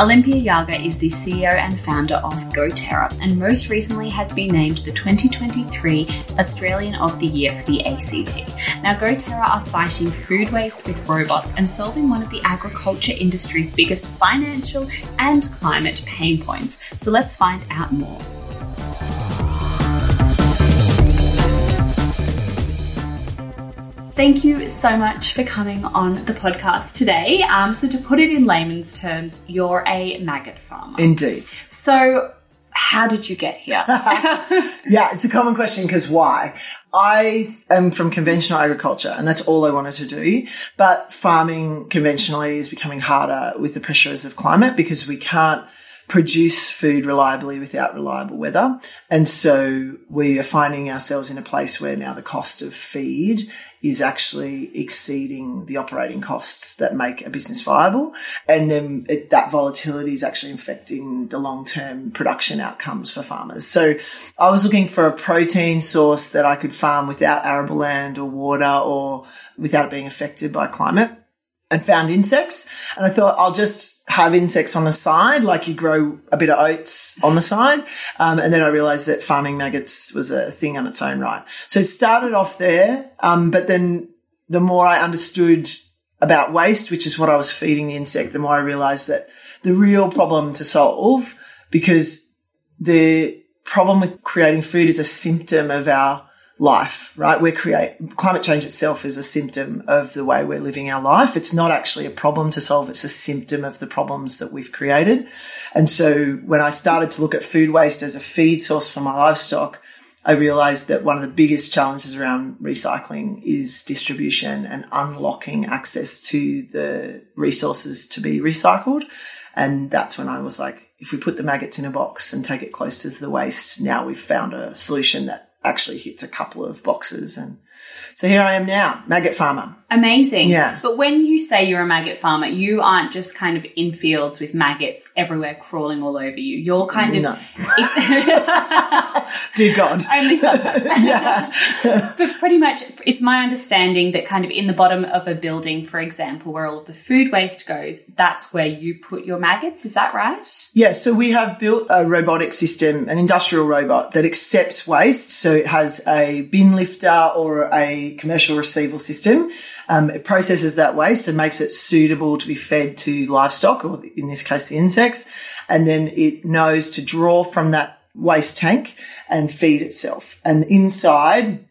Olympia Yarger is the CEO and founder of Goterra and most recently has been named the 2023 Australian of the Year for the ACT. Now, Goterra are fighting food waste with robots and solving one of the agriculture industry's biggest financial and climate pain points. So let's find out more. Thank you so much for coming on the podcast today. Um, so, to put it in layman's terms, you're a maggot farmer. Indeed. So, how did you get here? yeah, it's a common question because why? I am from conventional agriculture and that's all I wanted to do. But farming conventionally is becoming harder with the pressures of climate because we can't produce food reliably without reliable weather. And so we are finding ourselves in a place where now the cost of feed is actually exceeding the operating costs that make a business viable. And then it, that volatility is actually affecting the long term production outcomes for farmers. So I was looking for a protein source that I could farm without arable land or water or without it being affected by climate and found insects. And I thought I'll just have insects on the side, like you grow a bit of oats on the side. Um, and then I realized that farming maggots was a thing on its own right. So it started off there. Um, but then the more I understood about waste, which is what I was feeding the insect, the more I realized that the real problem to solve, because the problem with creating food is a symptom of our life, right? We're create climate change itself is a symptom of the way we're living our life. It's not actually a problem to solve. It's a symptom of the problems that we've created. And so when I started to look at food waste as a feed source for my livestock, I realized that one of the biggest challenges around recycling is distribution and unlocking access to the resources to be recycled. And that's when I was like, if we put the maggots in a box and take it close to the waste, now we've found a solution that actually hits a couple of boxes. And so here I am now, maggot farmer. Amazing. Yeah. But when you say you're a maggot farmer, you aren't just kind of in fields with maggots everywhere crawling all over you. You're kind of. No. Dear God. Only sometimes. yeah. but pretty much, it's my understanding that kind of in the bottom of a building, for example, where all of the food waste goes, that's where you put your maggots. Is that right? Yeah. So we have built a robotic system, an industrial robot that accepts waste. So it has a bin lifter or a commercial receival system. Um, it processes that waste and makes it suitable to be fed to livestock, or in this case, the insects. And then it knows to draw from that waste tank and feed itself. And inside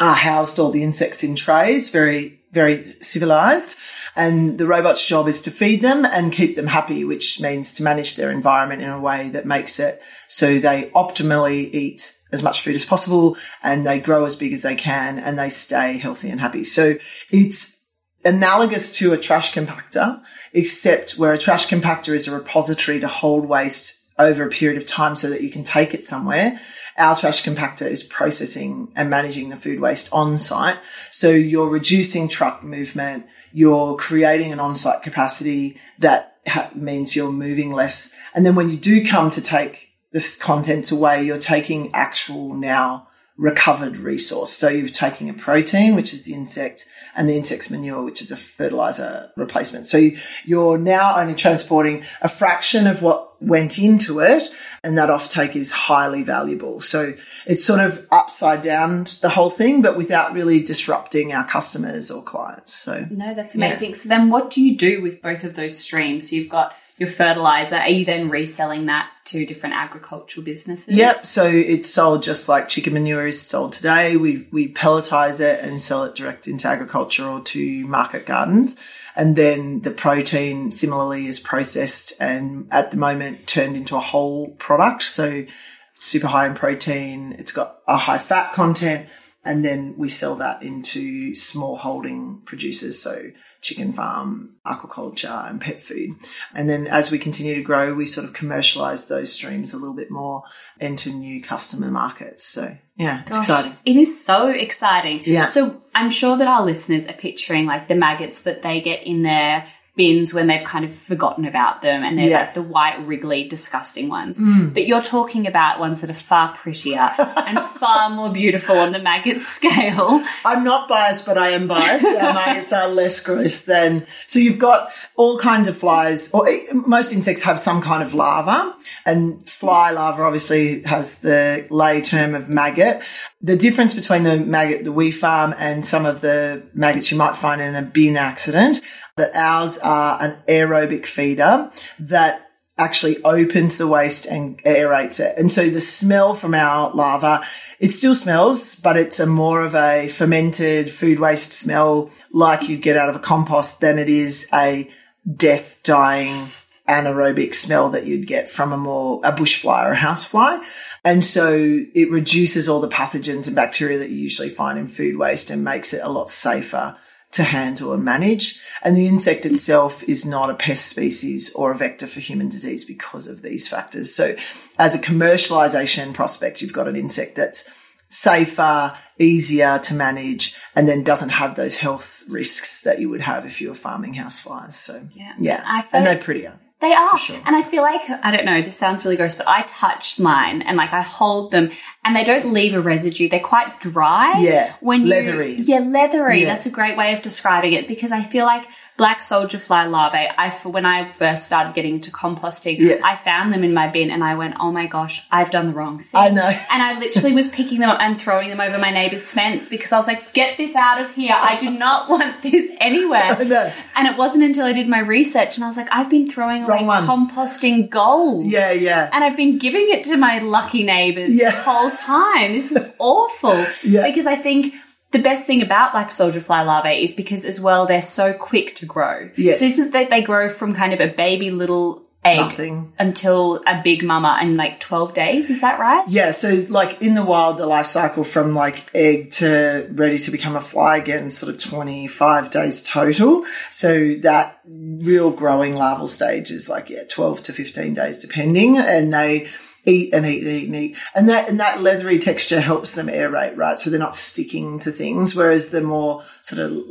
are housed all the insects in trays, very, very civilized. And the robot's job is to feed them and keep them happy, which means to manage their environment in a way that makes it so they optimally eat as much food as possible and they grow as big as they can and they stay healthy and happy. So it's analogous to a trash compactor, except where a trash compactor is a repository to hold waste over a period of time so that you can take it somewhere. Our trash compactor is processing and managing the food waste on site. So you're reducing truck movement. You're creating an on site capacity that ha- means you're moving less. And then when you do come to take this content away, you're taking actual now recovered resource. So you're taking a protein, which is the insect, and the insect's manure, which is a fertilizer replacement. So you're now only transporting a fraction of what went into it, and that offtake is highly valuable. So it's sort of upside down the whole thing, but without really disrupting our customers or clients. So no, that's amazing. Yeah. So then, what do you do with both of those streams? So you've got your fertilizer, are you then reselling that to different agricultural businesses? Yep. So it's sold just like chicken manure is sold today. We we pelletize it and sell it direct into agriculture or to market gardens. And then the protein similarly is processed and at the moment turned into a whole product. So super high in protein. It's got a high fat content and then we sell that into small holding producers. So chicken farm, aquaculture and pet food. And then as we continue to grow, we sort of commercialize those streams a little bit more into new customer markets. So yeah, it's Gosh, exciting. It is so exciting. Yeah. So I'm sure that our listeners are picturing like the maggots that they get in their bins when they've kind of forgotten about them and they're Yeah. like the white, wriggly, disgusting ones. But you're talking about ones that are far prettier and far more beautiful on the maggot scale. I'm not biased, but I am biased. Our maggots are less gross than. So you've got all kinds of flies, or eh, most insects have some kind of larva, and fly larva obviously has the lay term of maggot. The difference between the maggot that we farm and some of the maggots you might find in a bin accident, that ours are an aerobic feeder that actually opens the waste and aerates it. And so the smell from our larva, it still smells, but it's a more of a fermented food waste smell like you'd get out of a compost than it is a death dying anaerobic smell that you'd get from a more a bush fly or a house fly. And so it reduces all the pathogens and bacteria that you usually find in food waste and makes it a lot safer to handle and manage. And the insect itself is not a pest species or a vector for human disease because of these factors. So as a commercialization prospect, you've got an insect that's safer, easier to manage, and then doesn't have those health risks that you would have if you were farming houseflies. So Yeah. yeah. I feel and they're prettier. They are. sure. And I feel like, I don't know, this sounds really gross, but I touched mine and like I hold them and they don't leave a residue. They're quite dry. Yeah, When you, leathery. Yeah, leathery. Yeah. That's a great way of describing it because I feel like black soldier fly larvae, I, when I first started getting into composting, Yeah. I found them in my bin and I went, oh my gosh, I've done the wrong thing. I know. And I literally was picking them up and throwing them over my neighbor's fence because I was like, get this out of here. I do not want this anywhere. I know. And it wasn't until I did my research and I was like, I've been throwing away one. composting gold. Yeah, yeah. And I've been giving it to my lucky neighbors Yeah. whole time. This is awful. Yeah. Because I think the best thing about black soldier fly larvae is because as well they're so quick to grow. Yes. So isn't that they grow from kind of a baby little egg Nothing. until a big mama in like 12 days, is that right? Yeah, so like in the wild, the life cycle from like egg to ready to become a fly again, sort of 25 days total. So that real growing larval stage is like, yeah, 12 to 15 days depending. And they eat and eat and eat and eat. And that, and that leathery texture helps them aerate, right? So they're not sticking to things. Whereas the more sort of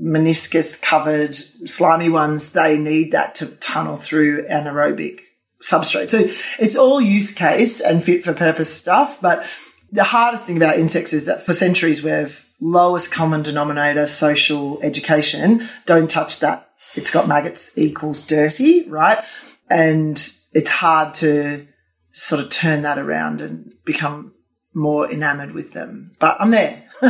meniscus covered slimy ones, they need that to tunnel through anaerobic substrate. So it's all use case and fit for purpose stuff. But the hardest thing about insects is that for centuries we've lowest common denominator social education. Don't touch that. It's got maggots equals dirty, right? And it's hard to sort of turn that around and become more enamored with them. But I'm there.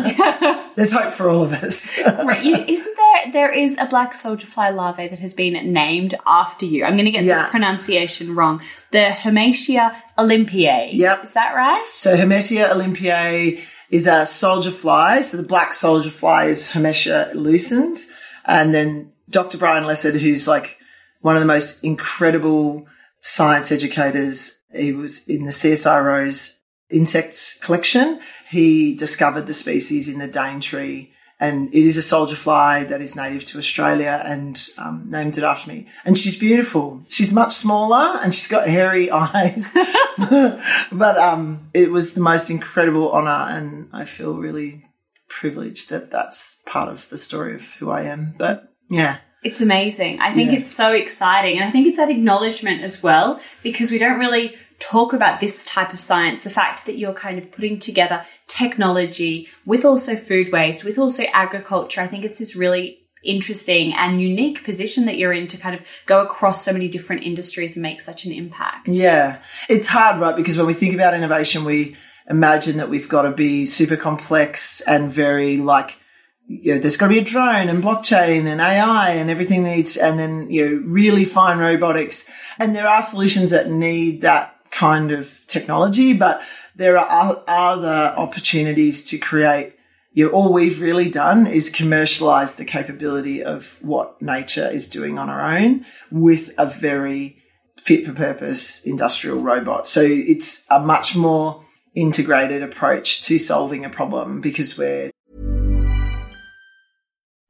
There's hope for all of us. Right. You, isn't there, there is a black soldier fly larvae that has been named after you. I'm going to get Yeah. this pronunciation wrong. The Hermetia olympiae. Yep. Is that right? So Hermetia olympiae is a soldier fly. So the black soldier fly is Hermetia illucens. And then Dr. Brian Lessard, who's like one of the most incredible science educators, he was in the CSIRO's insect collection. He discovered the species in the Daintree and it is a soldier fly that is native to Australia and um, named it after me. And she's beautiful. She's much smaller and she's got hairy eyes. but um, it was the most incredible honor, and I feel really privileged that that's part of the story of who I am. But yeah, It's amazing. I think Yeah. it's so exciting. And I think it's that acknowledgement as well, because we don't really talk about this type of science. The fact that you're kind of putting together technology with also food waste, with also agriculture. I think it's this really interesting and unique position that you're in to kind of go across so many different industries and make such an impact. Yeah. It's hard, right? Because when we think about innovation, we imagine that we've got to be super complex and very like, you know, there's got to be a drone and blockchain and AI and everything needs, and then, you know, really fine robotics. And there are solutions that need that kind of technology, but there are other opportunities to create you know, all we've really done is commercialize the capability of what nature is doing on our own with a very fit for purpose industrial robot. So it's a much more integrated approach to solving a problem because we're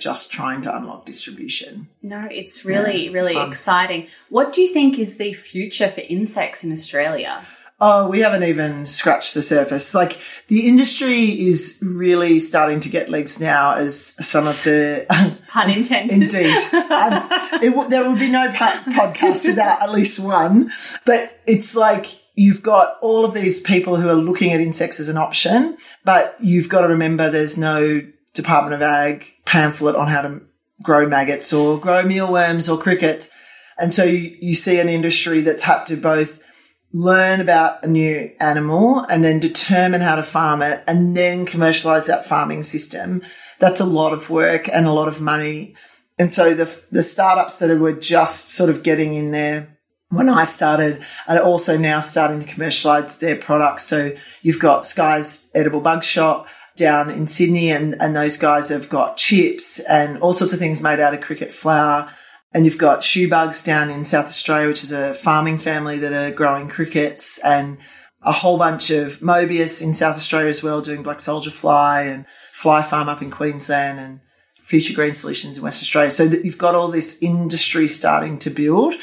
Just trying to unlock distribution. No, it's really, Yeah, really fun. exciting. What do you think is the future for insects in Australia? Oh, we haven't even scratched the surface. Like the industry is really starting to get legs now as some of the Pun intended. Indeed. It there would be no pa- podcast without at least one. But it's like you've got all of these people who are looking at insects as an option, but you've got to remember there's no Department of Ag pamphlet on how to grow maggots or grow mealworms or crickets. And so you, you see an industry that's had to both learn about a new animal and then determine how to farm it and then commercialize that farming system. That's a lot of work and a lot of money. And so the, the startups that were just sort of getting in there when I started are also now starting to commercialize their products. So you've got Skye's Edible Bug Shop down in Sydney and, and those guys have got chips and all sorts of things made out of cricket flour. And you've got shoe bugs down in South Australia, which is a farming family that are growing crickets and a whole bunch of Mobius in South Australia as well, doing black soldier fly and fly farm up in Queensland and future green solutions in West Australia. So that you've got all this industry starting to build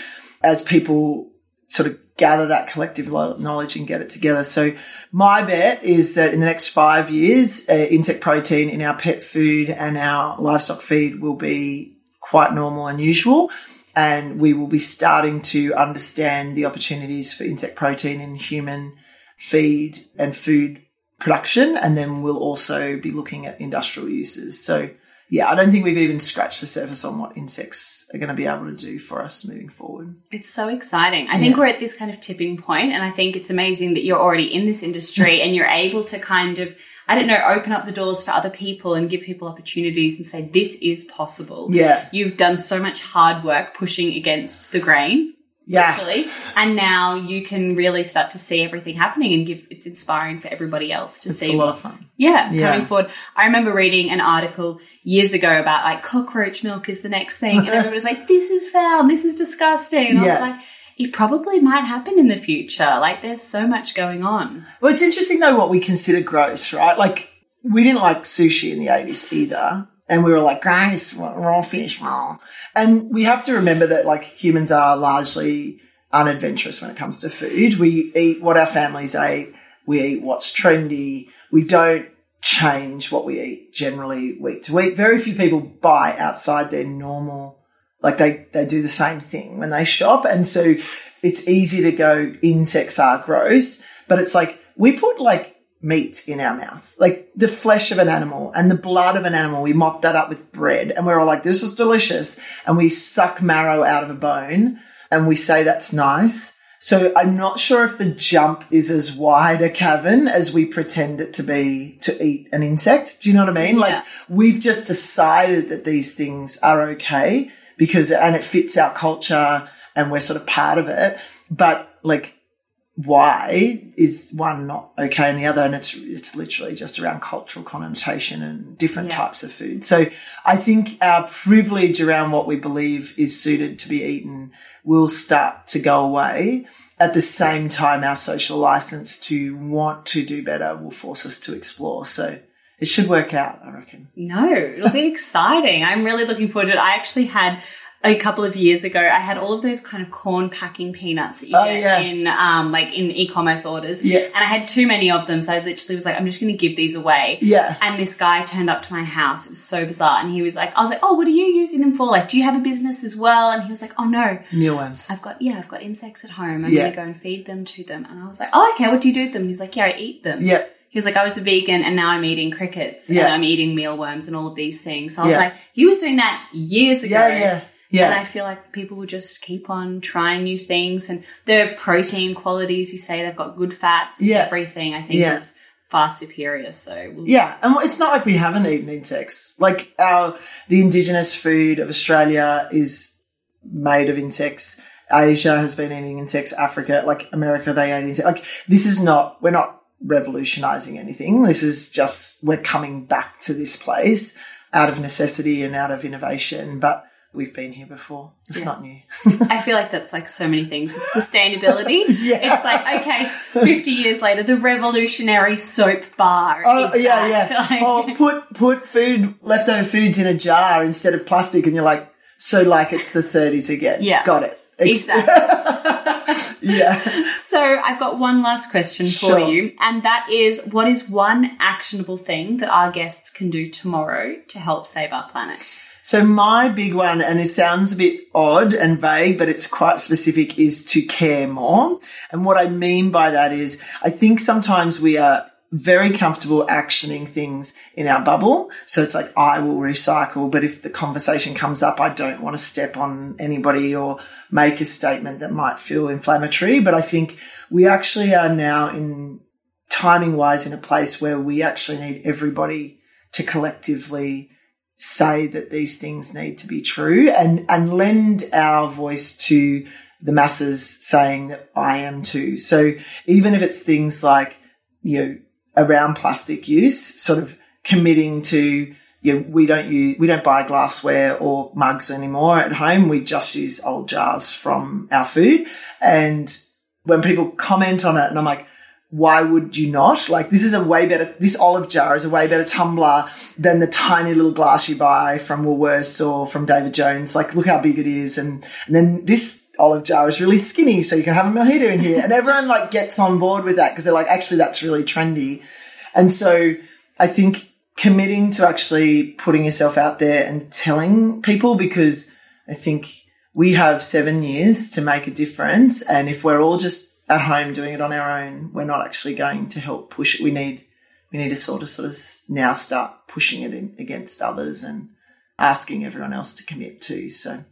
as people sort of gather that collective knowledge and get it together. So my bet is that in the next five years, uh, insect protein in our pet food and our livestock feed will be quite normal and usual. And we will be starting to understand the opportunities for insect protein in human feed and food production. And then we'll also be looking at industrial uses. So yeah, I don't think we've even scratched the surface on what insects are going to be able to do for us moving forward. It's so exciting. I think we're at this kind of tipping point, and I think it's amazing that you're already in this industry and you're able to kind of, I don't know, open up the doors for other people and give people opportunities and say, this is possible. Yeah. You've done so much hard work pushing against the grain, Yeah. actually, and now you can really start to see everything happening and give, it's inspiring for everybody else to It's see a lot of what's- fun. Yeah, Yeah. coming forward. I remember reading an article years ago about like cockroach milk is the next thing, and everybody was like, "This is foul. This is disgusting." And I was like, "It probably might happen in the future. Like, there's so much going on." Well, it's interesting though what we consider gross, right? Like we didn't like sushi in the eighties either. And we were like, gross, raw fish, raw. And we have to remember that like humans are largely unadventurous when it comes to food. We eat what our families ate. We eat what's trendy. We don't change what we eat generally week to week. Very few people buy outside their normal like they, they do the same thing when they shop. And so it's easy to go, insects are gross, but it's like we put like meat in our mouth, like the flesh of an animal and the blood of an animal. We mop that up with bread and we're all like, this is delicious. And we suck marrow out of a bone and we say that's nice. So I'm not sure if the jump is as wide a cavern as we pretend it to be to eat an insect. Do you know what I mean? Like we've just decided that these things are okay because, and it fits our culture and we're sort of part of it. But like, why is one not okay and the other? And it's, it's literally just around cultural connotation and different Yeah. types of food. So I think our privilege around what we believe is suited to be eaten will start to go away. At the same time, our social license to want to do better will force us to explore. So it should work out, I reckon. No, it'll be exciting. I'm really looking forward to it. I actually had a couple of years ago, I had all of those kind of corn packing peanuts that you Oh, get yeah. in, um, like in e-commerce orders. Yeah. And I had too many of them. So I literally was like, I'm just going to give these away. Yeah. And this guy turned up to my house. It was so bizarre. And he was like, I was like, oh, what are you using them for? Like, do you have a business as well? And he was like, oh no, Mealworms. I've got, yeah, I've got insects at home. I'm Yeah. going to go and feed them to them. And I was like, oh, okay. What do you do with them? And he's like, yeah, I eat them. Yeah. He was like, I was a vegan and now I'm eating crickets Yeah. and I'm eating mealworms and all of these things. So I was Yeah. like, he was doing that years ago. Yeah, yeah. Yeah. And I feel like people will just keep on trying new things and their protein qualities you say they've got good fats, Yeah. everything I think Yeah. is far superior. So we'll, Yeah, and it's not like we haven't eaten insects. Like our the indigenous food of Australia is made of insects. Asia has been eating insects. Africa, like America, they ate insects. Like this is not. We're not revolutionizing anything. This is just we're coming back to this place out of necessity and out of innovation. But we've been here before. It's not new. I feel like that's like so many things. It's sustainability. Yeah. It's like, okay, 50 years later, the revolutionary soap bar. Oh yeah, back. yeah. Like- Or put put food leftover foods in a jar instead of plastic, and you're like, so like it's the 30s again. Yeah. got it. Ex- Exactly. Yeah. So I've got one last question for Sure. you, and that is what is one actionable thing that our guests can do tomorrow to help save our planet? So my big one, and it sounds a bit odd and vague, but it's quite specific, is to care more. And what I mean by that is, I think sometimes we are very comfortable actioning things in our bubble. So it's like, I will recycle, but if the conversation comes up, I don't want to step on anybody or make a statement that might feel inflammatory. But I think we actually are now in timing wise in a place where we actually need everybody to collectively say that these things need to be true and, and lend our voice to the masses saying that I am too. So even if it's things like, you know, around plastic use, sort of committing to, you know, we don't use, we don't buy glassware or mugs anymore at home. We just use old jars from our food. And when people comment on it and I'm like, why would you not? Like this is a way better, this olive jar is a way better tumbler than the tiny little glass you buy from Woolworths or from David Jones. Like look how big it is. And, and then this olive jar is really skinny so you can have a mojito in here. And everyone like gets on board with that because they're like, actually that's really trendy. And so I think committing to actually putting yourself out there and telling people because I think we have seven years to make a difference. And if we're all just at home doing it on our own, we're not actually going to help push it. We need, we need to sort of, sort of now start pushing it in against others and asking everyone else to commit to. So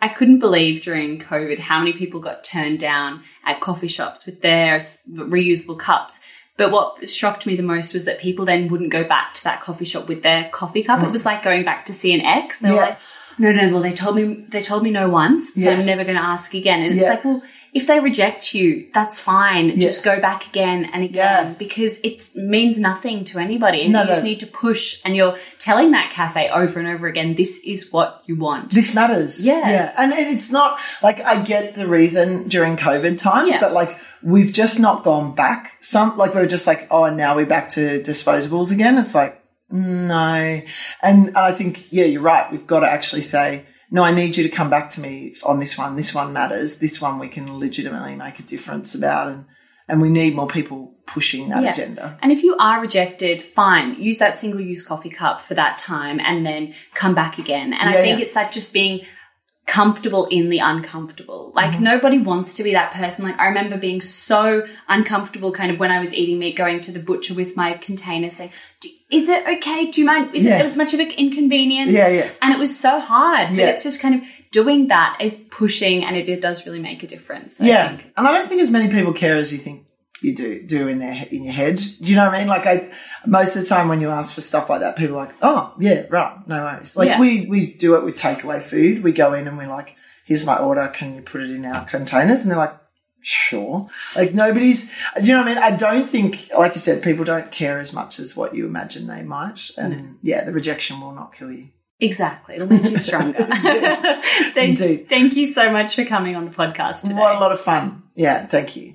I couldn't believe during COVID how many people got turned down at coffee shops with their reusable cups. But what shocked me the most was that people then wouldn't go back to that coffee shop with their coffee cup. It mm. was like going back to see an ex. They were Yeah. like, no, no, well, they told me, they told me no once, so Yeah. I'm never going to ask again. And it's like, well, if they reject you, that's fine. Just go back again and again Yeah. because it means nothing to anybody. And No, you just need to push and you're telling that cafe over and over again, this is what you want. this matters. Yes. Yeah. And, and it's not like I get the reason during COVID times, Yeah. but like we've just not gone back. Some like we're just like, oh, and now we're back to disposables again. It's like, no. And, and I think, yeah, you're right. We've got to actually say, no, I need you to come back to me on this one. This one matters. This one we can legitimately make a difference about. And, and we need more people pushing that Yeah. agenda. And if you are rejected, fine, use that single use coffee cup for that time and then come back again. And I think yeah. it's like just being comfortable in the uncomfortable. Like Mm-hmm. nobody wants to be that person. Like I remember being so uncomfortable kind of when I was eating meat, going to the butcher with my container saying, is it okay? Do you mind? Is Yeah. it much of an inconvenience? Yeah, yeah. And it was so hard, Yeah. but it's just kind of doing that is pushing and it, it does really make a difference. I yeah, think. and I don't think as many people care as you think you do do in their in your head. Do you know what I mean? Like I, most of the time when you ask for stuff like that, people are like, oh yeah, right, no worries. Like Yeah. we we do it with takeaway food. We go in and we're like, here's my order. Can you put it in our containers? And they're like. Sure. Like nobody's, do you know what I mean? I don't think, like you said, people don't care as much as what you imagine they might. And mm. yeah, the rejection will not kill you. Exactly. It'll make you stronger. thank, Indeed. thank you so much for coming on the podcast today. What a lot of fun. Yeah, thank you.